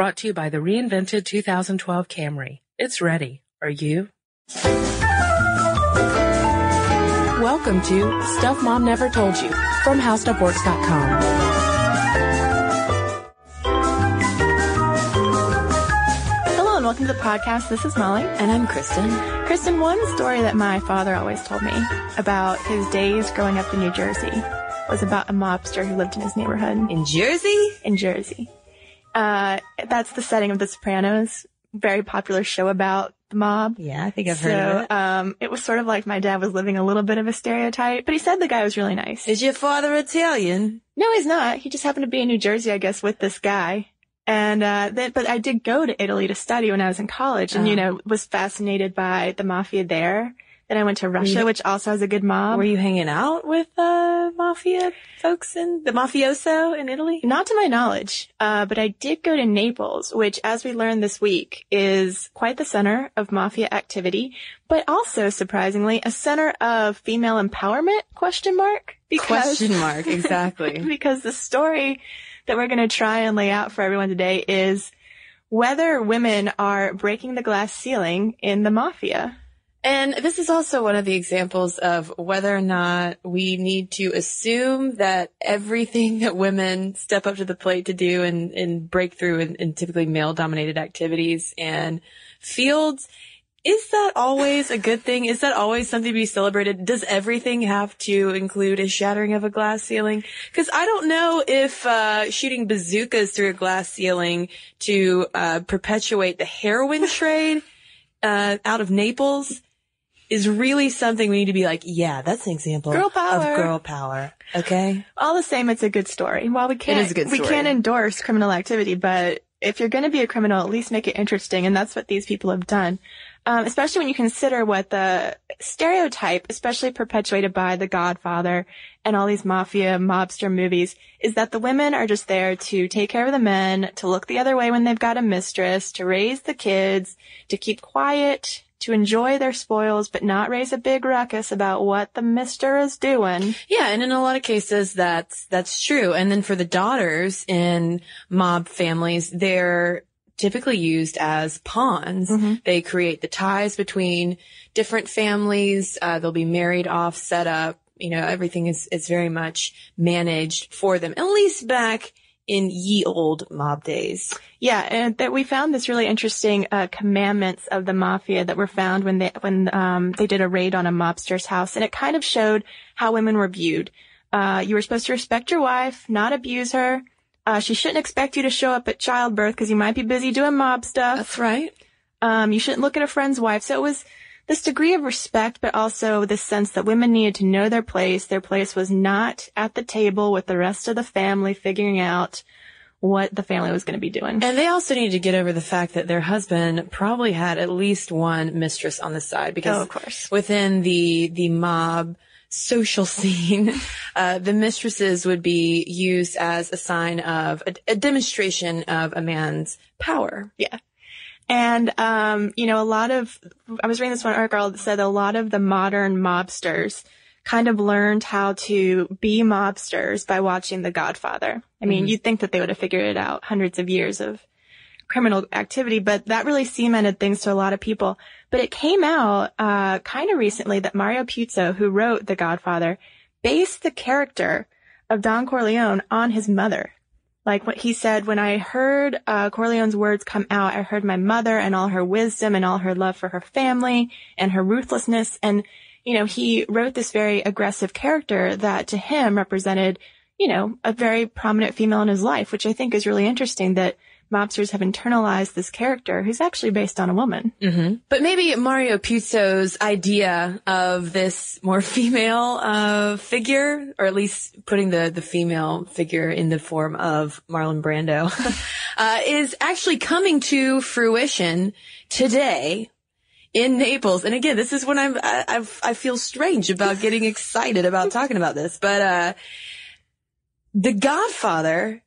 Brought to you by the reinvented 2012 Camry. It's ready. Are you? Welcome to Stuff Mom Never Told You from HowStuffWorks.com. Hello and welcome to the podcast. This is Molly. And I'm Kristen. Kristen, one story that my father always told me about his days growing up in New Jersey was about a mobster who lived in his neighborhood In Jersey? in Jersey. Uh, that's the setting of The Sopranos, very popular show about the mob. Yeah, I think I've so, heard of it. um, it was sort of like my dad was living a little bit of a stereotype, but he said the guy was really nice. Is your father Italian? No, he's not. He just happened to be in New Jersey, I guess, with this guy. And, uh, then, but I did go to Italy to study when I was in college and, you Oh. know, was fascinated by the mafia there. Then I went to Russia, you- which also has a good mob. Were you hanging out with uh, mafia folks in the mafioso in Italy? Not to my knowledge, uh, but I did go to Naples, which, as we learned this week, is quite the center of mafia activity, but also, surprisingly, a center of female empowerment, question mark? Question mark, exactly. because the story that we're going to try and lay out for everyone today is whether women are breaking the glass ceiling in the mafia. And this is also one of the examples of whether or not we need to assume that everything that women step up to the plate to do and, and break through in, in typically male dominated activities and fields, is that always a good thing? Is that always something to be celebrated? Does everything have to include a shattering of a glass ceiling? Cause I don't know if, uh, shooting bazookas through a glass ceiling to, uh, perpetuate the heroin trade, uh, out of Naples is really something we need to be like, yeah, that's an example Girl of power. girl power. Okay. All the same, it's a good story. While we can't, is a good we can't endorse criminal activity, but if you're going to be a criminal, at least make it interesting, and that's what these people have done. Um, especially when you consider what the stereotype, especially perpetuated by The Godfather and all these mafia mobster movies, is that the women are just there to take care of the men, to look the other way when they've got a mistress, to raise the kids, to keep quiet, to enjoy their spoils, but not raise a big ruckus about what the mister is doing. Yeah, and in a lot of cases that's that's true. And then for the daughters in mob families, they're typically used as pawns. They create the ties between different families. Uh, they'll be married off, set up. You know, everything is is very much managed for them. At least back in ye old mob days. Yeah, and that we found this really interesting uh, commandments of the mafia that were found when they when um, they did a raid on a mobster's house, and it kind of showed how women were viewed. Uh, you were supposed to respect your wife, not abuse her. Uh, she shouldn't expect you to show up at childbirth because you might be busy doing mob stuff. That's right. Um, you shouldn't look at a friend's wife. So it was this degree of respect, but also this sense that women needed to know their place. Their place was not at the table with the rest of the family figuring out what the family was going to be doing. And they also need to get over the fact that their husband probably had at least one mistress on the side because Oh, of course. within the, the mob social scene, uh, the mistresses would be used as a sign of a, a demonstration of a man's power. Yeah. And, um, you know, a lot of, I was reading this one article that said a lot of the modern mobsters kind of learned how to be mobsters by watching The Godfather. I mean, you'd think that they would have figured it out hundreds of years of criminal activity, but that really cemented things to a lot of people. But it came out, uh, kind of recently that Mario Puzo, who wrote The Godfather, based the character of Don Corleone on his mother. Like what he said, when I heard uh, Corleone's words come out, I heard my mother and all her wisdom and all her love for her family and her ruthlessness. And, you know, he wrote this very aggressive character that to him represented, you know, a very prominent female in his life, which I think is really interesting that mobsters have internalized this character who's actually based on a woman. Mm-hmm. But maybe Mario Puzo's idea of this more female uh, figure, or at least putting the, the female figure in the form of Marlon Brando, uh, is actually coming to fruition today in Naples. And again, this is when I'm I, I've, I feel strange about getting excited about talking about this, but uh, The Godfather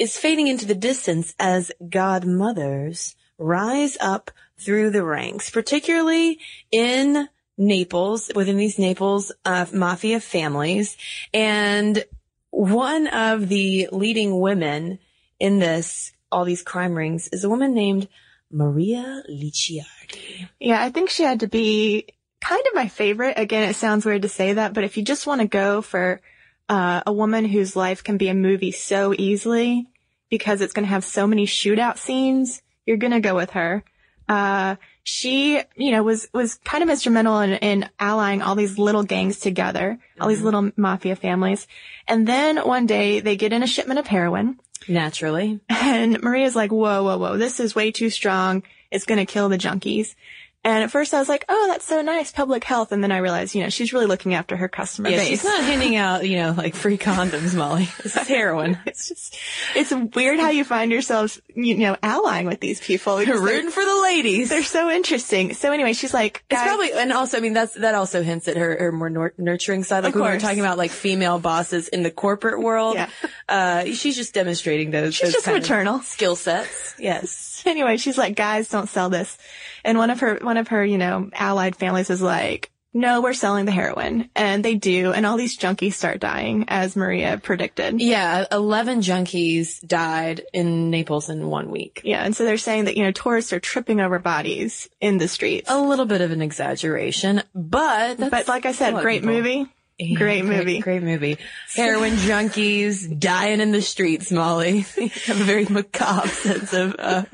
is fading into the distance as godmothers rise up through the ranks, particularly in Naples, within these Naples uh, mafia families. And one of the leading women in this, all these crime rings, is a woman named Maria Licciardi. Yeah, I think she had to be kind of my favorite. Again, it sounds weird to say that, but if you just want to go for uh, a woman whose life can be a movie so easily because it's going to have so many shootout scenes, you're going to go with her. Uh, she, you know, was, was kind of instrumental in, in allying all these little gangs together, all these little mafia families. And then one day they get in a shipment of heroin Naturally. and Maria's like, whoa, whoa, whoa, this is way too strong. It's going to kill the junkies. And at first I was like, oh, that's so nice, public health. And then I realized, you know, she's really looking after her customer Yeah, base. she's not handing out, you know, like free condoms, Molly. This is heroin. it's just, it's weird how you find yourselves, you know, allying with these people. they're- Rooting for the ladies. They're so interesting. So anyway, she's like, It's probably, and also, I mean, that's, that also hints at her, her more nur- nurturing side. Like we were talking about like female bosses in the corporate world. Yeah. Uh, she's just demonstrating those. She's those just kind maternal. skill sets. Yes. anyway, she's like, guys, don't sell this. And one of her, one of her, you know, allied families is like, no, we're selling the heroin. And they do. And all these junkies start dying as Maria predicted. Yeah. 11 junkies died in Naples in one week. Yeah. And so they're saying that, you know, tourists are tripping over bodies in the streets. A little bit of an exaggeration, but that's but like I said, great people- movie. Yeah, Great movie. Great movie. Heroin junkies dying in the streets, Molly. You have a very macabre sense of, uh,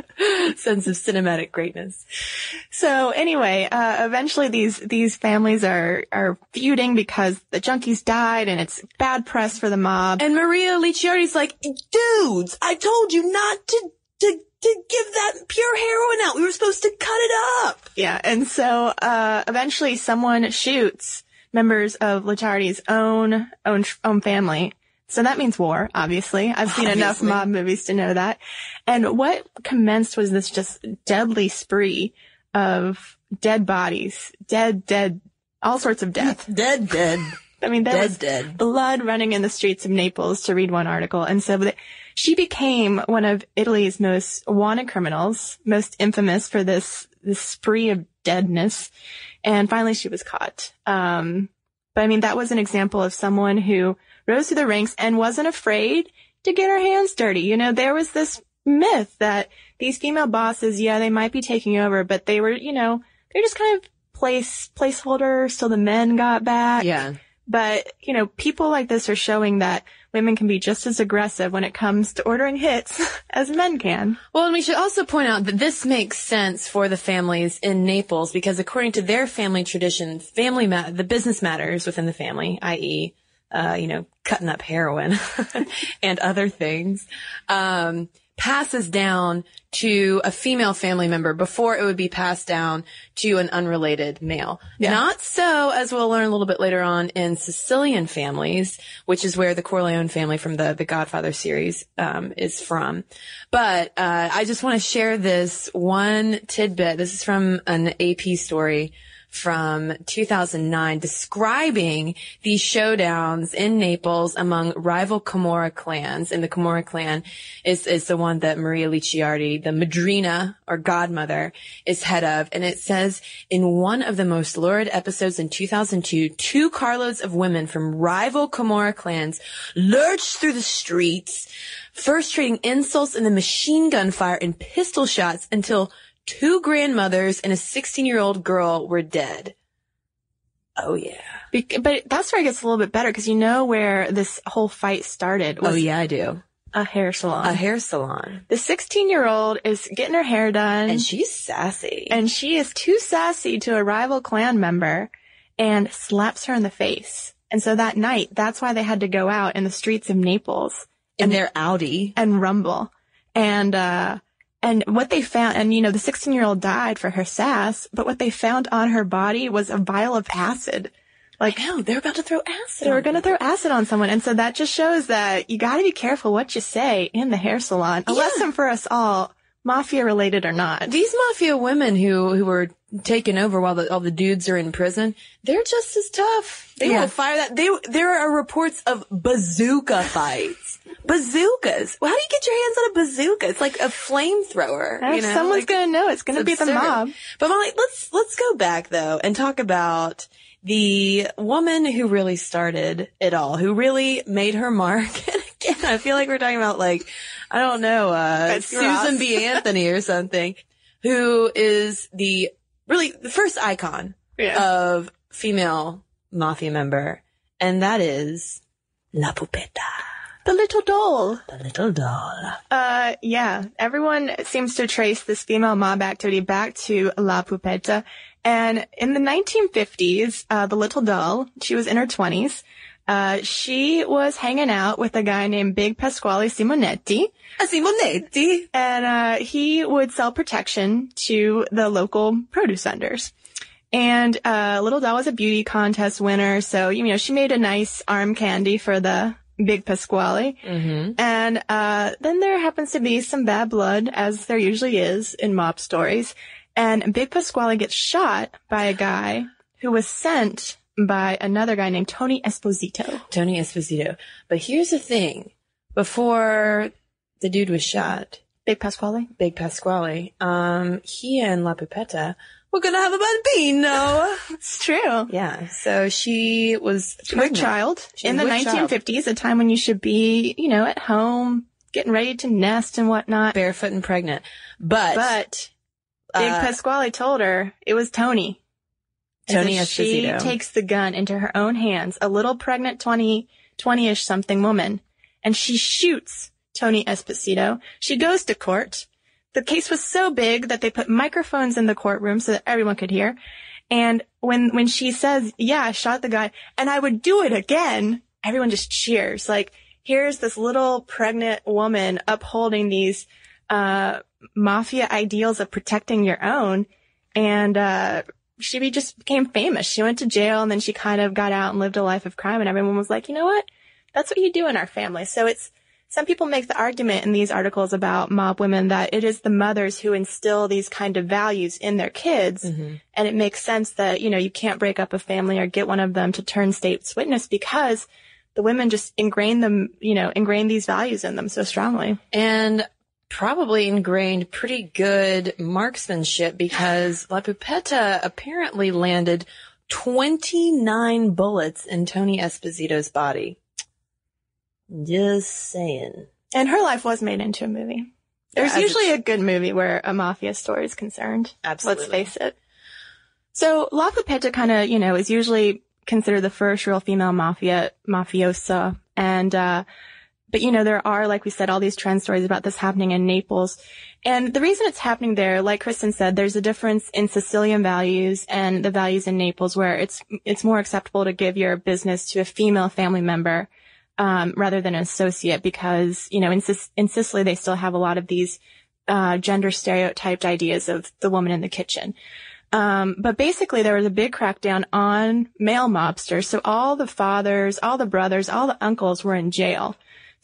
sense of cinematic greatness. So anyway, uh, eventually these, these families are, are feuding because the junkies died and it's bad press for the mob. And Maria Licciardi's like, dudes, I told you not to, to, to give that pure heroin out. We were supposed to cut it up. Yeah, and so uh, eventually someone shoots members of Licciardi's own own own family. So that means war, obviously. I've seen enough mob movies to know that. And what commenced was this just deadly spree of dead bodies, dead, dead, all sorts of death. Dead, dead. I mean, there Dead, was dead. blood running in the streets of Naples to read one article. And so the, she became one of Italy's most wanted criminals, most infamous for this, this spree of deadness. And finally she was caught. Um, but I mean, that was an example of someone who rose through the ranks and wasn't afraid to get her hands dirty. You know, there was this myth that these female bosses, yeah, they might be taking over, but they were, you know, they're just kind of place, placeholders till the men got back. Yeah. But, you know, people like this are showing that women can be just as aggressive when it comes to ordering hits as men can. Well, and we should also point out that this makes sense for the families in Naples because according to their family tradition, family ma- the business matters within the family, i.e., uh, you know, cutting up heroin and other things. Um, passes down to a female family member before it would be passed down to an unrelated male. Not so, as we'll learn a little bit later on in Sicilian families, which is where the Corleone family from the, the Godfather series, um, is from. But, uh, I just want to share this one tidbit. This is from an AP story from 2009 describing these showdowns in Naples among rival Camorra clans. And the Camorra clan is, is the one that Maria Licciardi, the madrina or godmother is head of. And it says in one of the most lurid episodes in 2002, two carloads of women from rival Camorra clans lurched through the streets, first trading insults and then machine gun fire and pistol shots until two grandmothers and a 16 year old girl were dead. Oh yeah. Bec- but that's where it gets a little bit better because you know where this whole fight started. Was Oh yeah, I do. a hair salon. A hair salon. the 16 year old is getting her hair done, And she's sassy. and she is too sassy to a rival clan member, and slaps her in the face. And so that night, that's why they had to go out in the streets of Naples in their Audi. and rumble. And, uh, and what they found, and you know, the 16 year old died for her sass, but what they found on her body was a vial of acid. Like, No, they're about to throw acid. they were going to throw acid on someone. And so that just shows that you got to be careful what you say in the hair salon. A Yeah. lesson for us all, mafia related or not. These mafia women who who were taken over while the all the dudes are in prison, they're just as tough. They Yeah. will fire that. They there are reports of bazooka fights. Bazookas. Well, how do you get your hands on a bazooka? It's like a flamethrower. You know, Someone's like- going to know. It's going to be the mob. But Molly, let's let's go back though and talk about the woman who really started it all, who really made her mark. And again, I feel like we're talking about like I don't know, uh, Susan B. Anthony or something, who is the really the first icon Yeah. of female mafia member, and that is La Pupetta, the little doll. the little doll. Uh, yeah. Everyone seems to trace this female mob activity back to La Pupetta. And in the 1950s, uh, the little doll, she was in her 20s. Uh, she was hanging out with a guy named Big Pasquale Simonetti. Simonetti. and uh, he would sell protection to the local produce vendors. And uh, Little Doll was a beauty contest winner, so you know she made a nice arm candy for the Big Pasquale. Mm-hmm. And uh, then there happens to be some bad blood, as there usually is in mob stories. And Big Pasquale gets shot by a guy who was sent by another guy named Tony Esposito. Tony Esposito. But here's the thing. Before the dude was shot, Big Pasquale? Big Pasquale, um, he and La Pupetta were gonna have a bambino. It's true. yeah. So she was With pregnant. child She in the with child. 1950s, a time when you should be, you know, at home, getting ready to nest and whatnot. barefoot and pregnant. But, But Big uh, Pasquale told her it was Tony. Tony Esposito. she takes the gun into her own hands, a little pregnant 20, 20-ish something woman, and she shoots Tony Esposito. She goes to court. The case was so big that they put microphones in the courtroom so that everyone could hear. And when, when she says, yeah, I shot the guy and I would do it again, everyone just cheers. Like, here's this little pregnant woman upholding these, uh, mafia ideals of protecting your own. And, uh, she be- just became famous. She went to jail and then she kind of got out and lived a life of crime and everyone was like, you know what? That's what you do in our family. So it's, some people make the argument in these articles about mob women that it is the mothers who instill these kind of values in their kids. Mm-hmm. And it makes sense that, you know, you can't break up a family or get one of them to turn state's witness because the women just ingrain them, you know, ingrain these values in them so strongly. and probably ingrained pretty good marksmanship because La Pupetta apparently landed 29 bullets in Tony Esposito's body. Just saying. And her life was made into a movie. There's as usually a good movie where a mafia story is concerned. Absolutely. Let's face it. So La Pupetta kind of, you know, is usually considered the first real female mafia mafiosa, and uh, but you know there are, like we said, all these trend stories about this happening in Naples, and the reason it's happening there, like Kristen said, there's a difference in Sicilian values and the values in Naples, where it's it's more acceptable to give your business to a female family member um, rather than an associate because, you know, in, in Sicily, they still have a lot of these, uh, gender stereotyped ideas of the woman in the kitchen. Um, but basically there was a big crackdown on male mobsters. So all the fathers, all the brothers, all the uncles were in jail.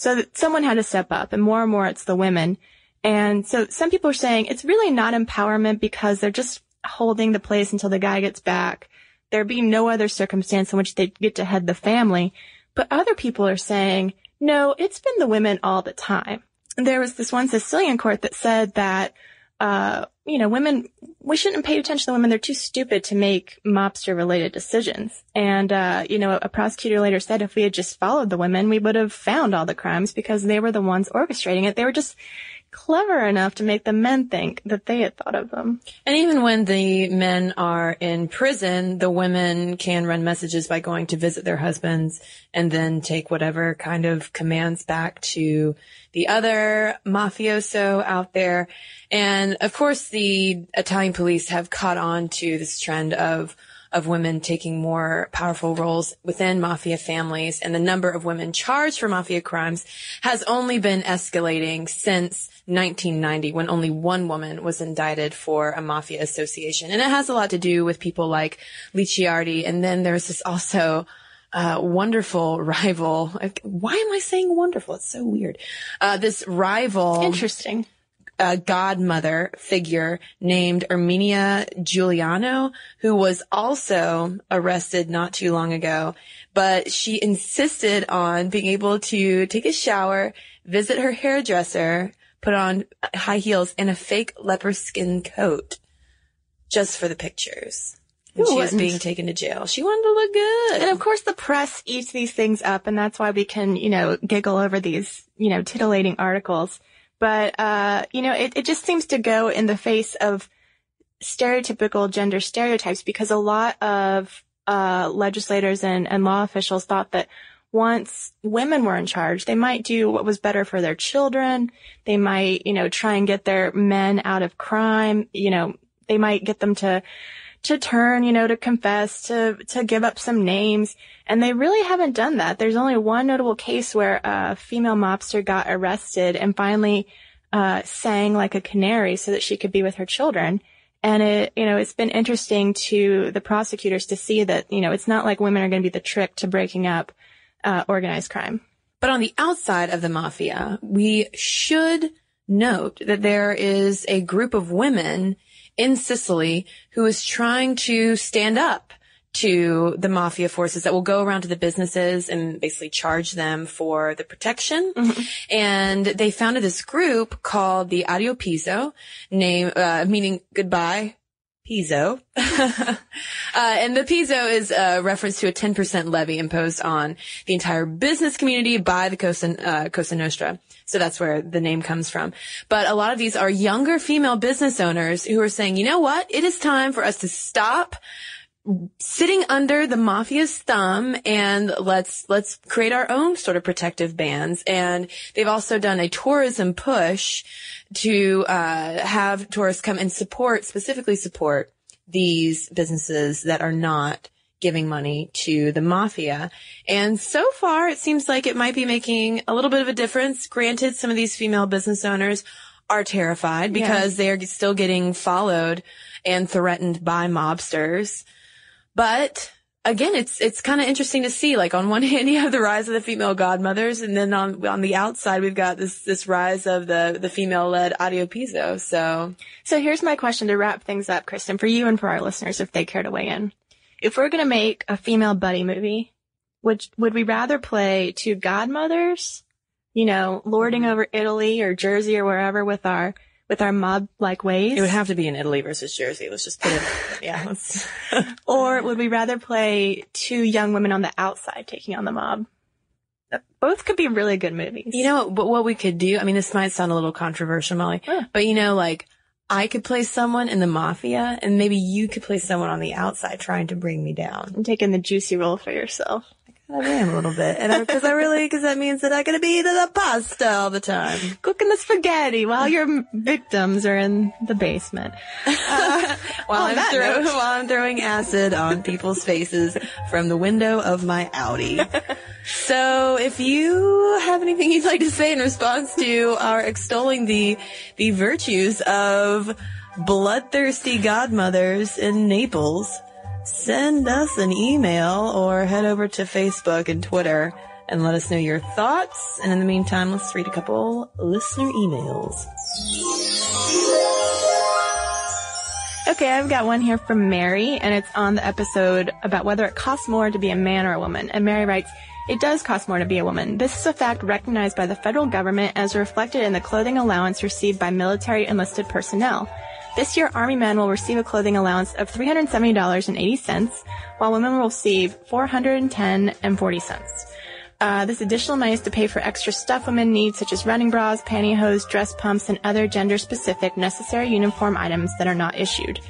So someone had to step up and more and more it's the women. And so some people are saying it's really not empowerment because they're just holding the place until the guy gets back. There being no other circumstance in which they get to head the family. But other people are saying, no, it's been the women all the time. And there was this one Sicilian court that said that, uh, you know, women, we shouldn't pay attention to women. They're too stupid to make mobster related decisions. And, uh, you know, a prosecutor later said if we had just followed the women, we would have found all the crimes because they were the ones orchestrating it. They were just clever enough to make the men think that they had thought of them. And even when the men are in prison, the women can run messages by going to visit their husbands and then take whatever kind of commands back to the other mafioso out there. And of course, the Italian police have caught on to this trend of of women taking more powerful roles within mafia families and the number of women charged for mafia crimes has only been escalating since 1990 when only one woman was indicted for a mafia association. And it has a lot to do with people like Licciardi. And then there's this also uh, wonderful rival. Why am I saying wonderful? It's so weird. Uh, this rival. Interesting a godmother figure named Erminia Giuliano, who was also arrested not too long ago, but she insisted on being able to take a shower, visit her hairdresser, put on high heels and a fake leopard skin coat just for the pictures. And she was being taken to jail. She wanted to look good. And of course the press eats these things up and that's why we can, you know, giggle over these, you know, titillating articles. But, uh, you know, it, it just seems to go in the face of stereotypical gender stereotypes because a lot of, uh, legislators and, and law officials thought that once women were in charge, they might do what was better for their children. They might, you know, try and get their men out of crime. You know, they might get them to, to turn, you know, to confess, to, to give up some names. And they really haven't done that. There's only one notable case where a female mobster got arrested and finally, uh, sang like a canary so that she could be with her children. And it, you know, it's been interesting to the prosecutors to see that, you know, it's not like women are going to be the trick to breaking up uh, organized crime. But on the outside of the mafia, we should note that there is a group of women in Sicily who is trying to stand up to the mafia forces that will go around to the businesses and basically charge them for the protection. Mm-hmm. And they founded this group called the Addiopizzo, name, uh, meaning goodbye pizzo. uh, and the pizzo is a reference to a 10% levy imposed on the entire business community by the Cosa, uh, Cosa Nostra. So that's where the name comes from. But a lot of these are younger female business owners who are saying, you know what? It is time for us to stop sitting under the mafia's thumb and let's let's create our own sort of protective bands and they've also done a tourism push to uh, have tourists come and support specifically support these businesses that are not giving money to the mafia. And so far it seems like it might be making a little bit of a difference. Granted, some of these female business owners are terrified because yeah. they are still getting followed and threatened by mobsters. But again, it's it's kind of interesting to see. Like on one hand, you have the rise of the female godmothers, and then on on the outside, we've got this this rise of the the female led Addiopizzo. So, so here's my question to wrap things up, Kristen, for you and for our listeners, if they care to weigh in. If we're gonna make a female buddy movie, would would we rather play two godmothers, you know, lording mm-hmm. over Italy or Jersey or wherever with our with our mob like ways? It would have to be in Italy versus Jersey. Let's just put it, yeah. or would we rather play two young women on the outside taking on the mob? Both could be really good movies. You know, but what we could do, I mean, this might sound a little controversial, Molly, yeah. but you know, like, I could play someone in the mafia and maybe you could play someone on the outside trying to bring me down. And taking the juicy role for yourself. I am a little bit, and because I, I, really, because that means that I'm gonna be eating the pasta all the time, cooking the spaghetti while your victims are in the basement. Uh, while, I'm throw, while I'm throwing acid on people's faces from the window of my Audi. So if you have anything you'd like to say in response to our extolling the the virtues of bloodthirsty godmothers in Naples, send us an email or head over to Facebook and Twitter and let us know your thoughts. And in the meantime, let's read a couple listener emails. Okay, I've got one here from Mary, and it's on the episode about whether it costs more to be a man or a woman. And Mary writes, it does cost more to be a woman. This is a fact recognized by the federal government as reflected in the clothing allowance received by military enlisted personnel. This year, Army men will receive a clothing allowance of $370.80, while women will receive $410.40. Uh, this additional money is to pay for extra stuff women need, such as running bras, pantyhose, dress pumps, and other gender-specific necessary uniform items that are not issued.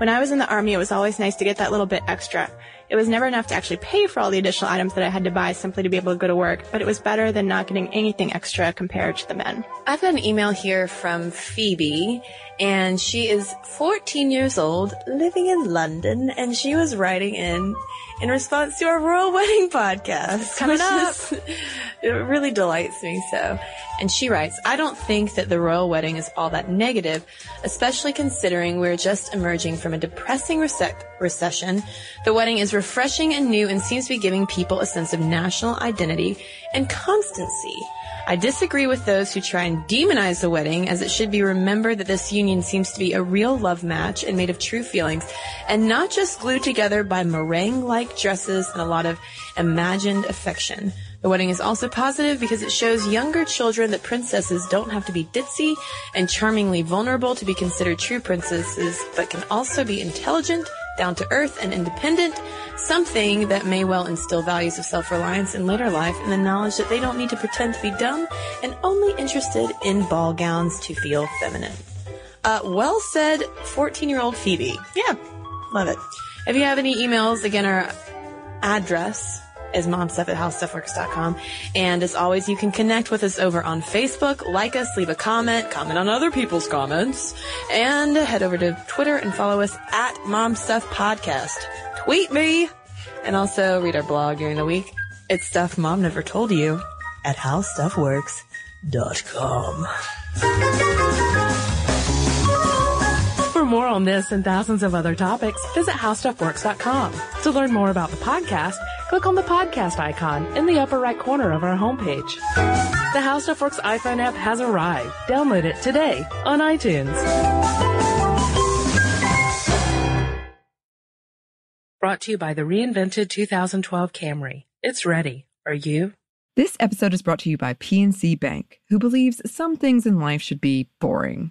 When I was in the army, it was always nice to get that little bit extra. It was never enough to actually pay for all the additional items that I had to buy simply to be able to go to work, but it was better than not getting anything extra compared to the men. I've got an email here from Phoebe, and she is 14 years old, living in London, and she was writing in in response to our royal wedding podcast. Coming up. is- it really delights me so. And she writes, I don't think that the royal wedding is all that negative, especially considering we're just emerging from a depressing rece- recession. The wedding is refreshing and new and seems to be giving people a sense of national identity and constancy. I disagree with those who try and demonize the wedding, as it should be remembered that this union seems to be a real love match and made of true feelings, and not just glued together by meringue-like dresses and a lot of imagined affection. The wedding is also positive because it shows younger children that princesses don't have to be ditzy and charmingly vulnerable to be considered true princesses, but can also be intelligent, down to earth, and independent, something that may well instill values of self-reliance in later life and the knowledge that they don't need to pretend to be dumb and only interested in ball gowns to feel feminine. Uh, well said, 14-year-old Phoebe. Yeah, love it. If you have any emails, again, our address is momstuff at howstuffworks.com. And as always, you can connect with us over on Facebook, like us, leave a comment, comment on other people's comments, and head over to Twitter and follow us at momstuffpodcast. Tweet me! And also read our blog during the week. It's stuff mom never told you at howstuffworks.com. For more on this and thousands of other topics, visit howstuffworks.com. To learn more about the podcast, click on the podcast icon in the upper right corner of our homepage. The How Stuff Works iPhone app has arrived. Download it today on iTunes. Brought to you by the reinvented 2012 Camry. It's ready. Are you? This episode is brought to you by PNC Bank, who believes some things in life should be boring,